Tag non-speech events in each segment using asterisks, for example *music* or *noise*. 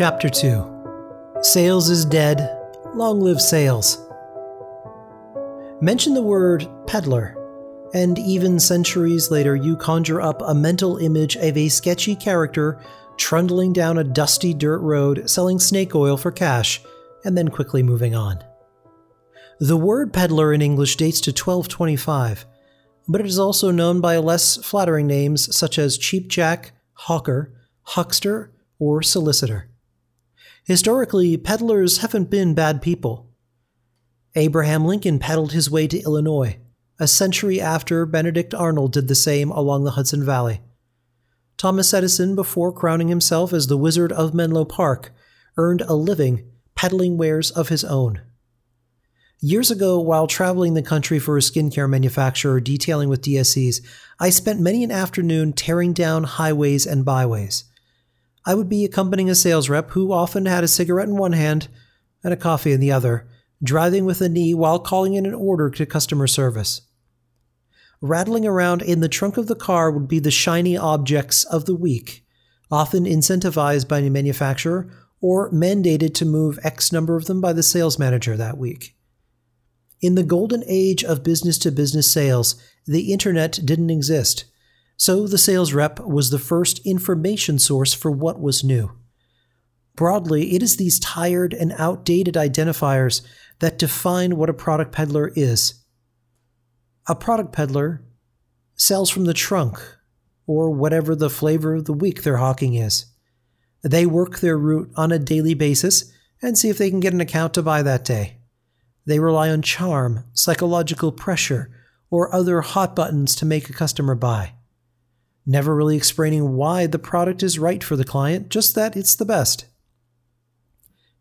Chapter 2 Sales is dead. Long live sales. Mention the word peddler, and even centuries later, you conjure up a mental image of a sketchy character trundling down a dusty dirt road selling snake oil for cash and then quickly moving on. The word peddler in English dates to 1225, but it is also known by less flattering names such as cheapjack, hawker, huckster, or solicitor. Historically, peddlers haven't been bad people. Abraham Lincoln peddled his way to Illinois, a century after Benedict Arnold did the same along the Hudson Valley. Thomas Edison, before crowning himself as the Wizard of Menlo Park, earned a living peddling wares of his own. Years ago, while traveling the country for a skincare manufacturer detailing with DSCs, I spent many an afternoon tearing down highways and byways. I would be accompanying a sales rep who often had a cigarette in one hand and a coffee in the other, driving with a knee while calling in an order to customer service. Rattling around in the trunk of the car would be the shiny objects of the week, often incentivized by the manufacturer or mandated to move X number of them by the sales manager that week. In the golden age of business to business sales, the internet didn't exist, so the sales rep was the first information source for what was new. Broadly, it is these tired and outdated identifiers that define what a product peddler is. A product peddler sells from the trunk, or whatever the flavor of the week they're hawking is. They work their route on a daily basis and see if they can get an account to buy that day. They rely on charm, psychological pressure, or other hot buttons to make a customer buy. Never really explaining why the product is right for the client, just that it's the best.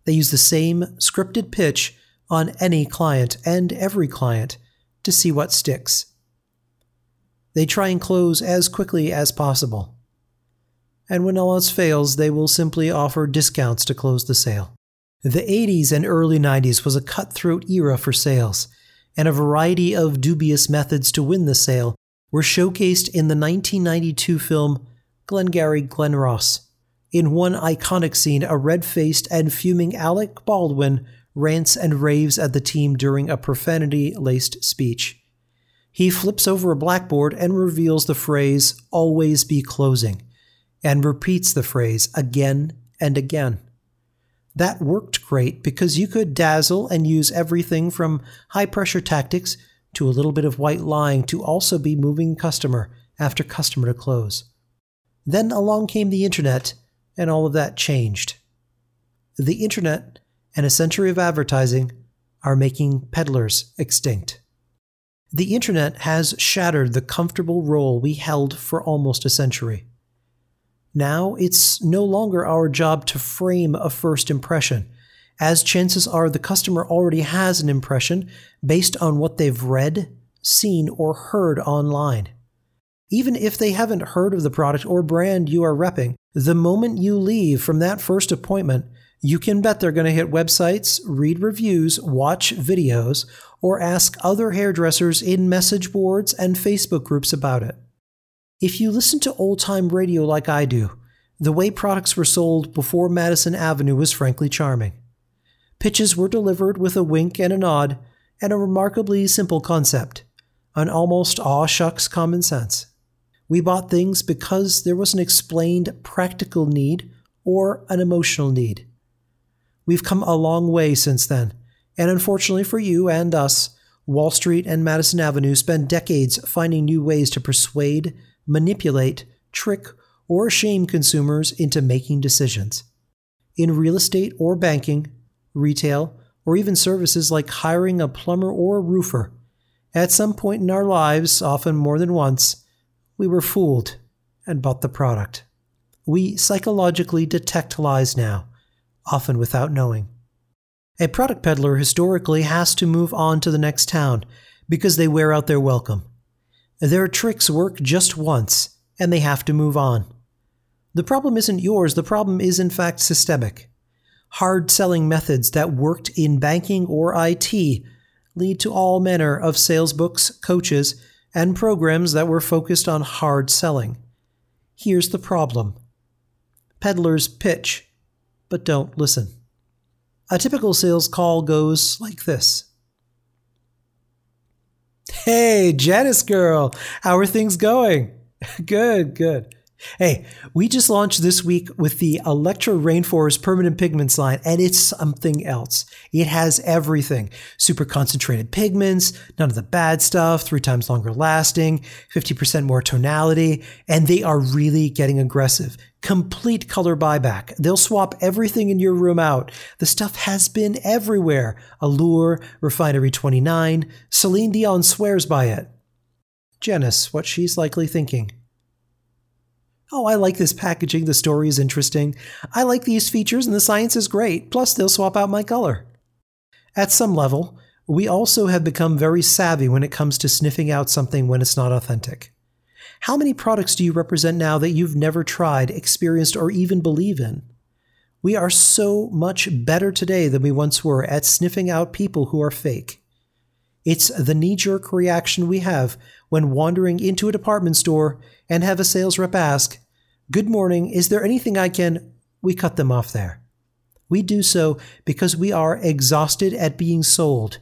They use the same scripted pitch on any client and every client to see what sticks. They try and close as quickly as possible. And when all else fails, they will simply offer discounts to close the sale. The 80s and early 90s was a cutthroat era for sales, and a variety of dubious methods to win the sale were showcased in the 1992 film Glengarry Glen Ross. In one iconic scene, a red faced and fuming Alec Baldwin rants and raves at the team during a profanity laced speech. He flips over a blackboard and reveals the phrase, always be closing, and repeats the phrase again and again. That worked great because you could dazzle and use everything from high pressure tactics to a little bit of white lying to also be moving customer after customer to close. Then along came the internet, and all of that changed. The internet and a century of advertising are making peddlers extinct. The internet has shattered the comfortable role we held for almost a century. Now it's no longer our job to frame a first impression, as chances are the customer already has an impression based on what they've read, seen, or heard online. Even if they haven't heard of the product or brand you are repping, the moment you leave from that first appointment, you can bet they're going to hit websites, read reviews, watch videos, or ask other hairdressers in message boards and Facebook groups about it. If you listen to old time radio like I do, the way products were sold before Madison Avenue was frankly charming. Pitches were delivered with a wink and a nod, and a remarkably simple concept an almost aw shucks common sense. We bought things because there was an explained practical need or an emotional need. We've come a long way since then, and unfortunately for you and us, Wall Street and Madison Avenue spend decades finding new ways to persuade manipulate, trick, or shame consumers into making decisions. In real estate or banking, retail, or even services like hiring a plumber or a roofer, at some point in our lives, often more than once, we were fooled and bought the product. We psychologically detect lies now, often without knowing. A product peddler historically has to move on to the next town because they wear out their welcome. Their tricks work just once, and they have to move on. The problem isn't yours, the problem is in fact systemic. Hard selling methods that worked in banking or IT lead to all manner of sales books, coaches, and programs that were focused on hard selling. Here's the problem peddlers pitch, but don't listen. A typical sales call goes like this Hey, Janice girl, how are things going? *laughs* good, good. Hey, we just launched this week with the Electra Rainforest Permanent Pigments line, and it's something else. It has everything super concentrated pigments, none of the bad stuff, three times longer lasting, 50% more tonality, and they are really getting aggressive. Complete color buyback. They'll swap everything in your room out. The stuff has been everywhere. Allure, Refinery 29, Celine Dion swears by it. Janice, what she's likely thinking. Oh, I like this packaging. The story is interesting. I like these features and the science is great. Plus, they'll swap out my color. At some level, we also have become very savvy when it comes to sniffing out something when it's not authentic. How many products do you represent now that you've never tried, experienced, or even believe in? We are so much better today than we once were at sniffing out people who are fake. It's the knee jerk reaction we have when wandering into a department store and have a sales rep ask, Good morning, is there anything I can? We cut them off there. We do so because we are exhausted at being sold,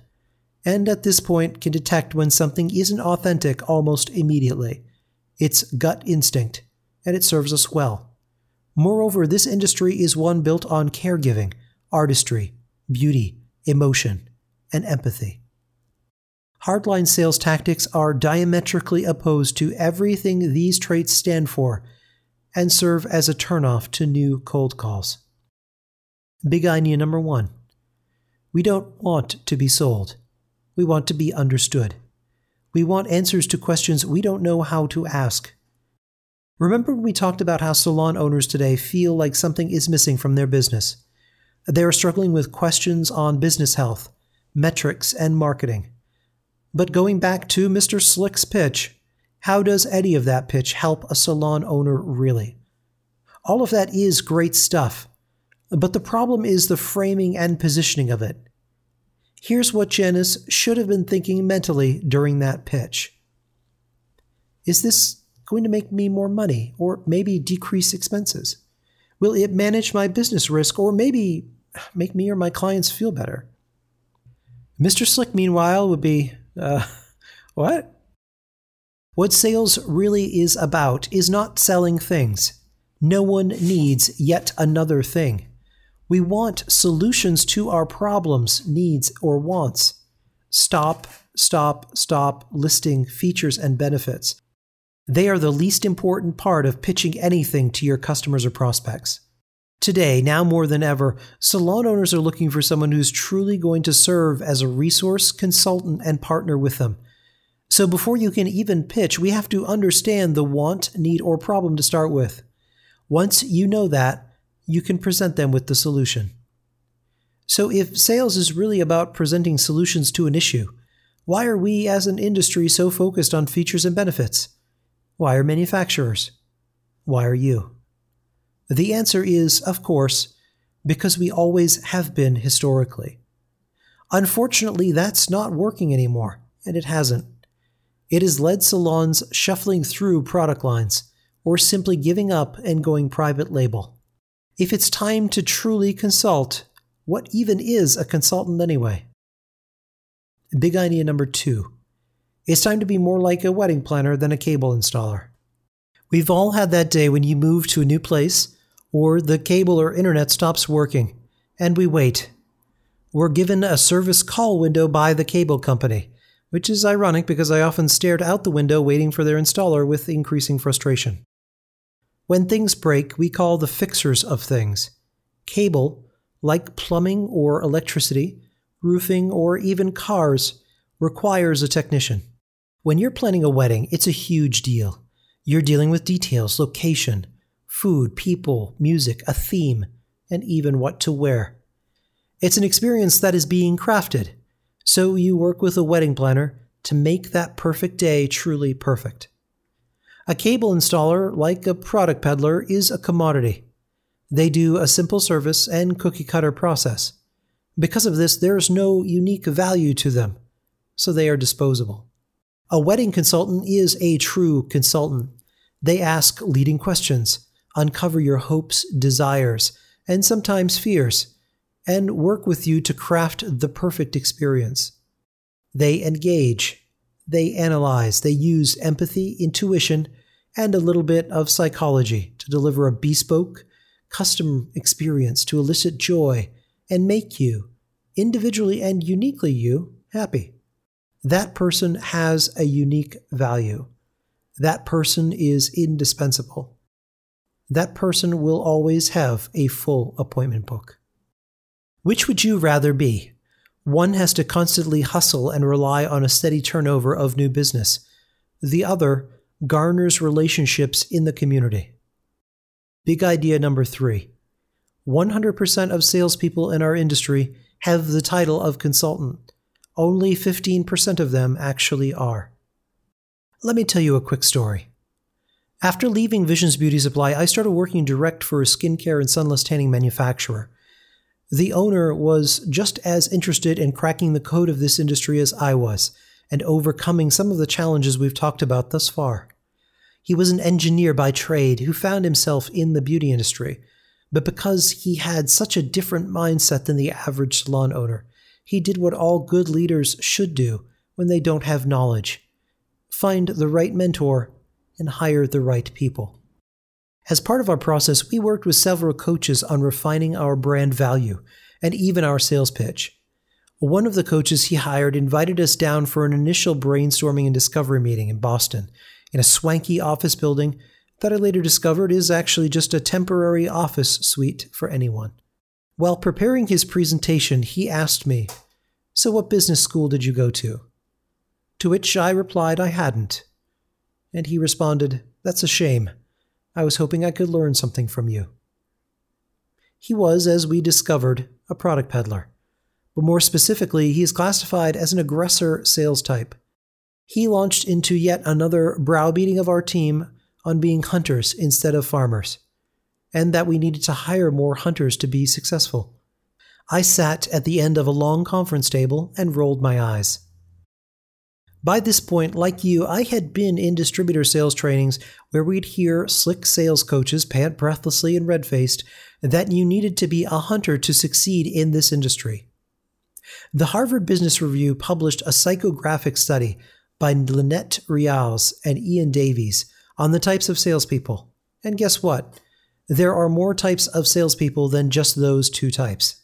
and at this point can detect when something isn't authentic almost immediately. It's gut instinct, and it serves us well. Moreover, this industry is one built on caregiving, artistry, beauty, emotion, and empathy. Hardline sales tactics are diametrically opposed to everything these traits stand for and serve as a turnoff to new cold calls. Big idea number one we don't want to be sold, we want to be understood. We want answers to questions we don't know how to ask. Remember when we talked about how salon owners today feel like something is missing from their business? They are struggling with questions on business health, metrics, and marketing. But going back to Mr. Slick's pitch, how does any of that pitch help a salon owner really? All of that is great stuff, but the problem is the framing and positioning of it. Here's what Janice should have been thinking mentally during that pitch Is this going to make me more money or maybe decrease expenses? Will it manage my business risk or maybe make me or my clients feel better? Mr. Slick, meanwhile, would be, uh, what? What sales really is about is not selling things. No one needs yet another thing. We want solutions to our problems, needs, or wants. Stop, stop, stop listing features and benefits. They are the least important part of pitching anything to your customers or prospects. Today, now more than ever, salon owners are looking for someone who's truly going to serve as a resource, consultant, and partner with them. So before you can even pitch, we have to understand the want, need, or problem to start with. Once you know that, you can present them with the solution. So, if sales is really about presenting solutions to an issue, why are we as an industry so focused on features and benefits? Why are manufacturers? Why are you? The answer is, of course, because we always have been historically. Unfortunately, that's not working anymore, and it hasn't. It has led salons shuffling through product lines, or simply giving up and going private label. If it's time to truly consult, what even is a consultant anyway? Big idea number two. It's time to be more like a wedding planner than a cable installer. We've all had that day when you move to a new place, or the cable or internet stops working, and we wait. We're given a service call window by the cable company, which is ironic because I often stared out the window waiting for their installer with increasing frustration. When things break, we call the fixers of things. Cable, like plumbing or electricity, roofing, or even cars, requires a technician. When you're planning a wedding, it's a huge deal. You're dealing with details, location, food, people, music, a theme, and even what to wear. It's an experience that is being crafted, so you work with a wedding planner to make that perfect day truly perfect. A cable installer, like a product peddler, is a commodity. They do a simple service and cookie cutter process. Because of this, there is no unique value to them, so they are disposable. A wedding consultant is a true consultant. They ask leading questions, uncover your hopes, desires, and sometimes fears, and work with you to craft the perfect experience. They engage, they analyze, they use empathy, intuition, and a little bit of psychology to deliver a bespoke, custom experience to elicit joy and make you, individually and uniquely you, happy. That person has a unique value. That person is indispensable. That person will always have a full appointment book. Which would you rather be? One has to constantly hustle and rely on a steady turnover of new business. The other garners relationships in the community. Big idea number three 100% of salespeople in our industry have the title of consultant. Only 15% of them actually are. Let me tell you a quick story. After leaving Visions Beauty Supply, I started working direct for a skincare and sunless tanning manufacturer. The owner was just as interested in cracking the code of this industry as I was, and overcoming some of the challenges we've talked about thus far. He was an engineer by trade who found himself in the beauty industry, but because he had such a different mindset than the average salon owner, he did what all good leaders should do when they don't have knowledge find the right mentor, and hire the right people. As part of our process, we worked with several coaches on refining our brand value and even our sales pitch. One of the coaches he hired invited us down for an initial brainstorming and discovery meeting in Boston in a swanky office building that I later discovered is actually just a temporary office suite for anyone. While preparing his presentation, he asked me, So, what business school did you go to? To which I replied I hadn't. And he responded, That's a shame. I was hoping I could learn something from you. He was, as we discovered, a product peddler. But more specifically, he is classified as an aggressor sales type. He launched into yet another browbeating of our team on being hunters instead of farmers, and that we needed to hire more hunters to be successful. I sat at the end of a long conference table and rolled my eyes. By this point, like you, I had been in distributor sales trainings where we'd hear slick sales coaches pant breathlessly and red faced that you needed to be a hunter to succeed in this industry. The Harvard Business Review published a psychographic study by Lynette Ryals and Iain Davies on the types of salespeople. And guess what? There are more types of salespeople than just those two types.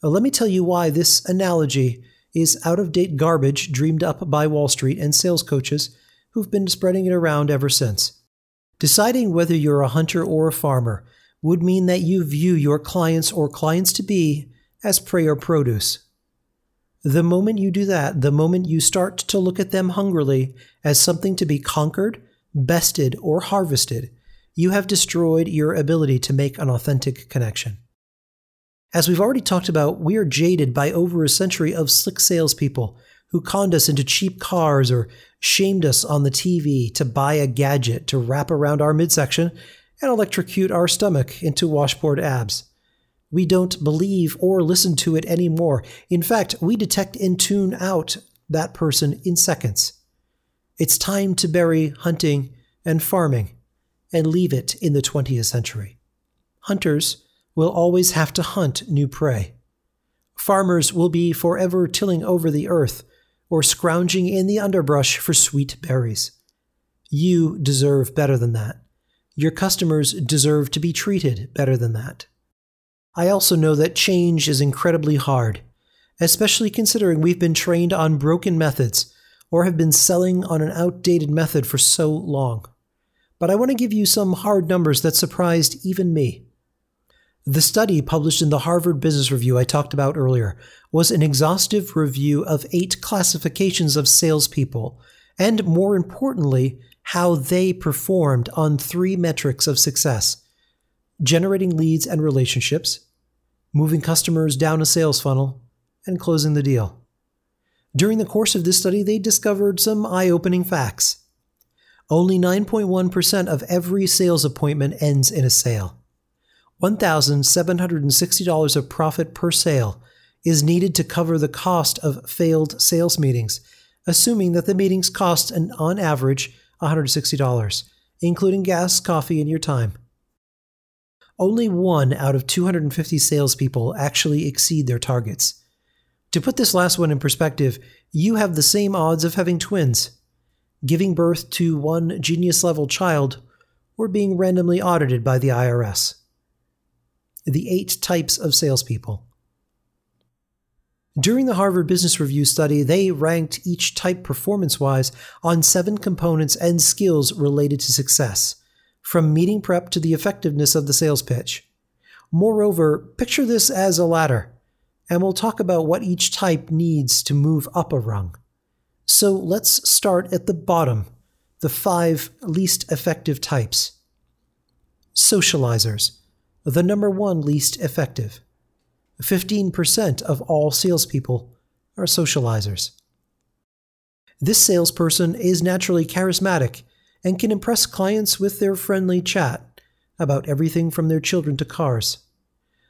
let me tell you why this analogy is out of date garbage dreamed up by Wall Street and sales coaches who've been spreading it around ever since. Deciding whether you're a hunter or a farmer would mean that you view your clients or clients to be as prey or produce. The moment you do that, the moment you start to look at them hungrily as something to be conquered, bested, or harvested, you have destroyed your ability to make an authentic connection. As we've already talked about, we are jaded by over a century of slick salespeople who conned us into cheap cars or shamed us on the TV to buy a gadget to wrap around our midsection and electrocute our stomach into washboard abs. We don't believe or listen to it anymore. In fact, we detect and tune out that person in seconds. It's time to bury hunting and farming and leave it in the 20th century. Hunters will always have to hunt new prey. Farmers will be forever tilling over the earth or scrounging in the underbrush for sweet berries. You deserve better than that. Your customers deserve to be treated better than that. I also know that change is incredibly hard, especially considering we've been trained on broken methods or have been selling on an outdated method for so long. But I want to give you some hard numbers that surprised even me. The study published in the Harvard Business Review I talked about earlier was an exhaustive review of eight classifications of salespeople, and more importantly, how they performed on three metrics of success generating leads and relationships, moving customers down a sales funnel, and closing the deal. During the course of this study, they discovered some eye opening facts. Only 9.1% of every sales appointment ends in a sale. $1,760 of profit per sale is needed to cover the cost of failed sales meetings, assuming that the meetings cost an on average $160, including gas, coffee, and your time. Only one out of 250 salespeople actually exceed their targets. To put this last one in perspective, you have the same odds of having twins, giving birth to one genius level child, or being randomly audited by the IRS. The eight types of salespeople. During the Harvard Business Review study, they ranked each type performance wise on seven components and skills related to success, from meeting prep to the effectiveness of the sales pitch. Moreover, picture this as a ladder and we'll talk about what each type needs to move up a rung. So let's start at the bottom, the five least effective types. Socializers, the number one least effective. 15% of all salespeople are socializers. This salesperson is naturally charismatic and can impress clients with their friendly chat about everything from their children to cars.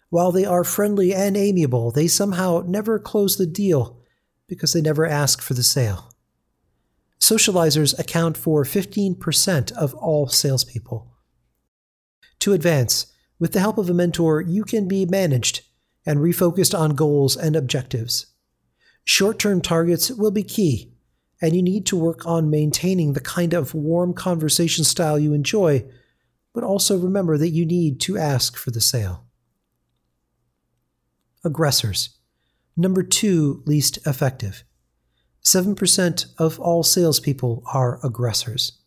While they are friendly and amiable, they somehow never close the deal because they never ask for the sale. Socializers account for 15% of all salespeople. To advance, with the help of a mentor, you can be managed and refocused on goals and objectives. Short term targets will be key, and you need to work on maintaining the kind of warm conversation style you enjoy, but also remember that you need to ask for the sale aggressors. Number two, least effective. 7% of all salespeople are aggressors.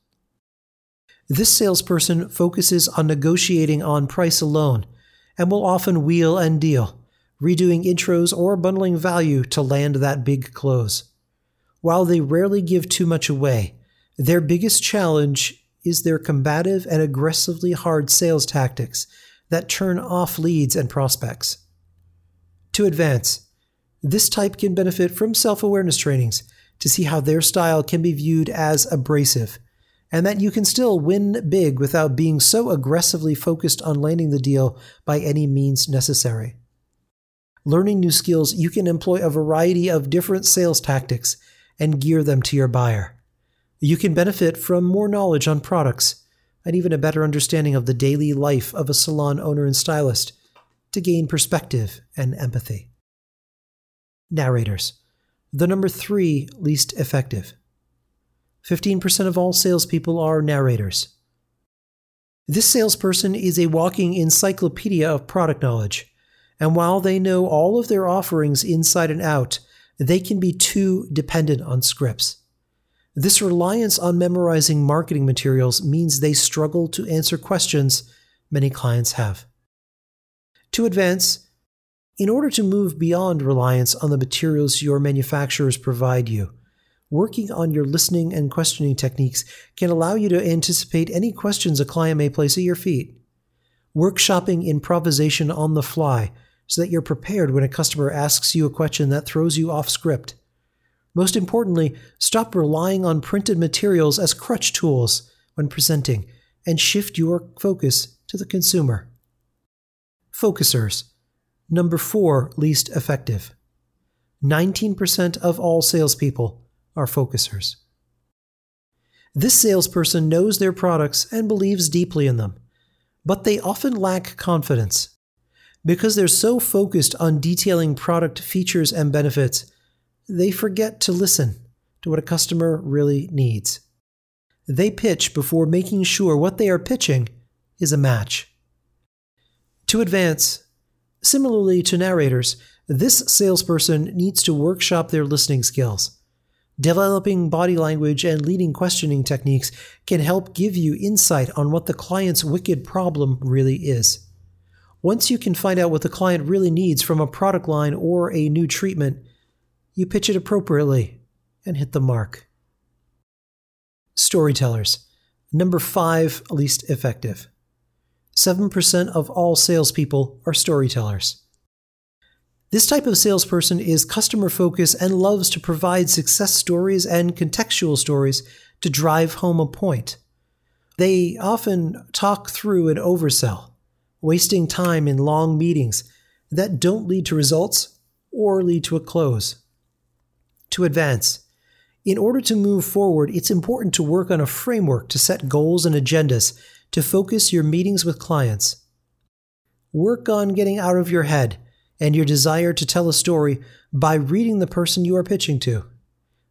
This salesperson focuses on negotiating on price alone and will often wheel and deal, redoing intros or bundling value to land that big close. While they rarely give too much away, their biggest challenge is their combative and aggressively hard sales tactics that turn off leads and prospects to advance. This type can benefit from self awareness trainings to see how their style can be viewed as abrasive, and that you can still win big without being so aggressively focused on landing the deal by any means necessary. Learning new skills, you can employ a variety of different sales tactics and gear them to your buyer. You can benefit from more knowledge on products and even a better understanding of the daily life of a salon owner and stylist to gain perspective and empathy. Narrators, the number three least effective. 15% of all salespeople are narrators. This salesperson is a walking encyclopedia of product knowledge, and while they know all of their offerings inside and out, they can be too dependent on scripts. This reliance on memorizing marketing materials means they struggle to answer questions many clients have. To advance, in order to move beyond reliance on the materials your manufacturers provide you, working on your listening and questioning techniques can allow you to anticipate any questions a client may place at your feet. Workshopping improvisation on the fly so that you're prepared when a customer asks you a question that throws you off script. Most importantly, stop relying on printed materials as crutch tools when presenting and shift your focus to the consumer. Focusers. Number four, least effective. 19% of all salespeople are focusers. This salesperson knows their products and believes deeply in them, but they often lack confidence. Because they're so focused on detailing product features and benefits, they forget to listen to what a customer really needs. They pitch before making sure what they are pitching is a match. To advance, similarly to narrators, this salesperson needs to workshop their listening skills. Developing body language and leading questioning techniques can help give you insight on what the client's wicked problem really is. Once you can find out what the client really needs from a product line or a new treatment, you pitch it appropriately and hit the mark. Storytellers. Number five, least effective. 7% of all salespeople are storytellers. This type of salesperson is customer focused and loves to provide success stories and contextual stories to drive home a point. They often talk through and oversell, wasting time in long meetings that don't lead to results or lead to a close. To advance, in order to move forward, it's important to work on a framework to set goals and agendas to focus your meetings with clients. work on getting out of your head and your desire to tell a story by reading the person you are pitching to.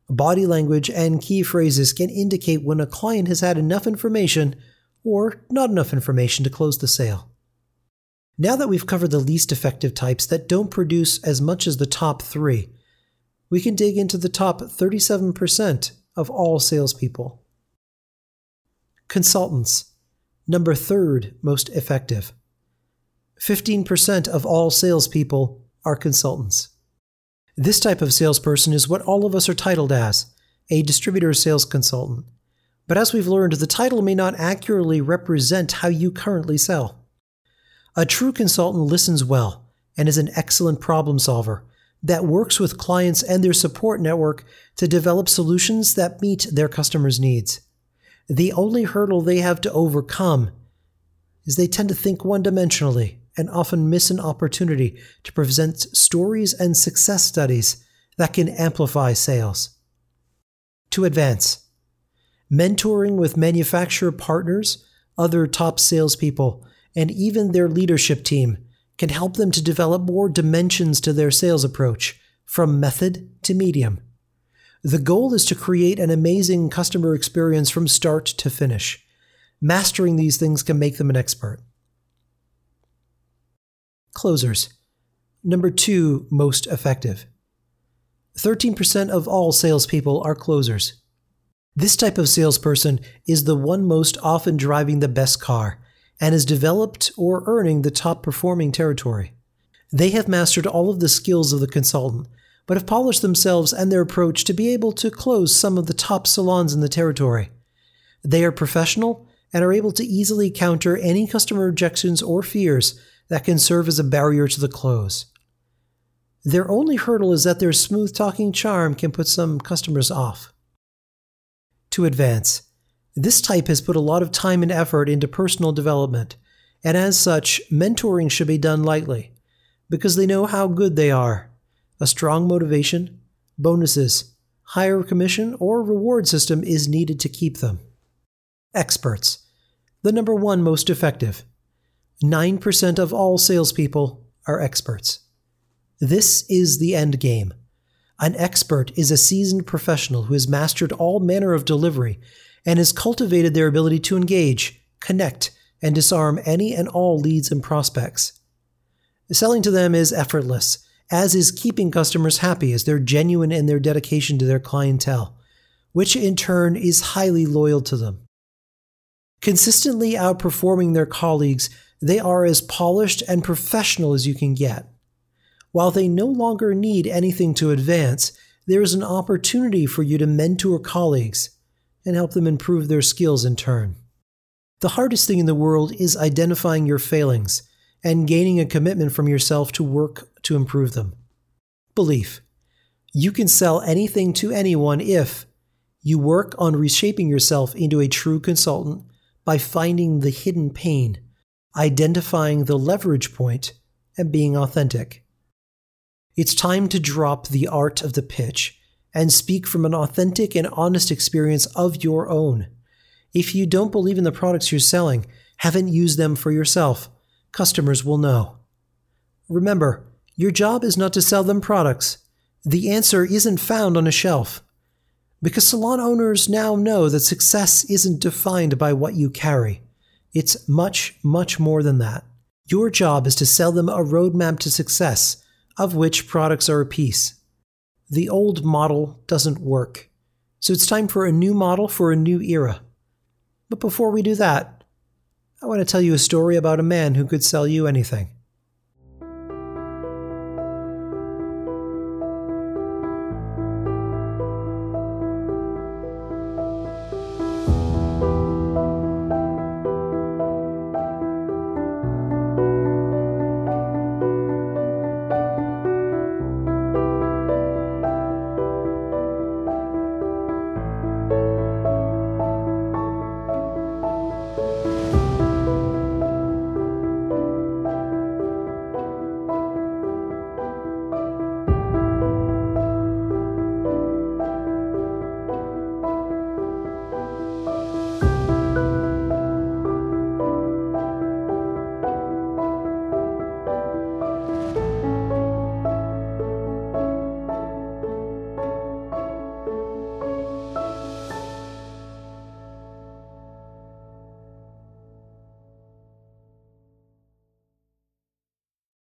Body language and key phrases can indicate when a client has had enough information or not enough information to close the sale. Now that we've covered the least effective types that don't produce as much as the top three, we can dig into the top 37% of all salespeople. Consultants, number third most effective. 15% of all salespeople are consultants. This type of salesperson is what all of us are titled as a distributor sales consultant. But as we've learned, the title may not accurately represent how you currently sell. A true consultant listens well and is an excellent problem solver that works with clients and their support network to develop solutions that meet their customers' needs. The only hurdle they have to overcome is they tend to think one dimensionally and often miss an opportunity to present stories and success studies that can amplify sales. To advance, mentoring with manufacturer partners, other top salespeople, and even their leadership team can help them to develop more dimensions to their sales approach, from method to medium. The goal is to create an amazing customer experience from start to finish. Mastering these things can make them an expert. Closers. Number two most effective. 13% of all salespeople are closers. This type of salesperson is the one most often driving the best car and is developed or earning the top performing territory. They have mastered all of the skills of the consultant, but have polished themselves and their approach to be able to close some of the top salons in the territory. They are professional and are able to easily counter any customer objections or fears that can serve as a barrier to the close. Their only hurdle is that their smooth talking charm can put some customers off. To advance, this type has put a lot of time and effort into personal development, and as such, mentoring should be done lightly because they know how good they are. A strong motivation, bonuses, higher commission, or reward system is needed to keep them. Experts, the number one most effective. 9% of all salespeople are experts. This is the end game. An expert is a seasoned professional who has mastered all manner of delivery and has cultivated their ability to engage, connect, and disarm any and all leads and prospects. Selling to them is effortless, as is keeping customers happy as they're genuine in their dedication to their clientele, which in turn is highly loyal to them. Consistently outperforming their colleagues they are as polished and professional as you can get. While they no longer need anything to advance, there is an opportunity for you to mentor colleagues and help them improve their skills in turn. The hardest thing in the world is identifying your failings and gaining a commitment from yourself to work to improve them. Belief. You can sell anything to anyone if you work on reshaping yourself into a true consultant by finding the hidden pain identifying the leverage point, and being authentic. It's time to drop the art of the pitch and speak from an authentic and honest experience of your own. If you don't believe in the products you're selling, haven't used them for yourself, customers will know. Remember, your job is not to sell them products. The answer isn't found on a shelf. Because salon owners now know that success isn't defined by what you carry. It's much, much more than that. Your job is to sell them a roadmap to success, of which products are a piece. The old model doesn't work, so it's time for a new model for a new era. But before we do that, I want to tell you a story about a man who could sell you anything.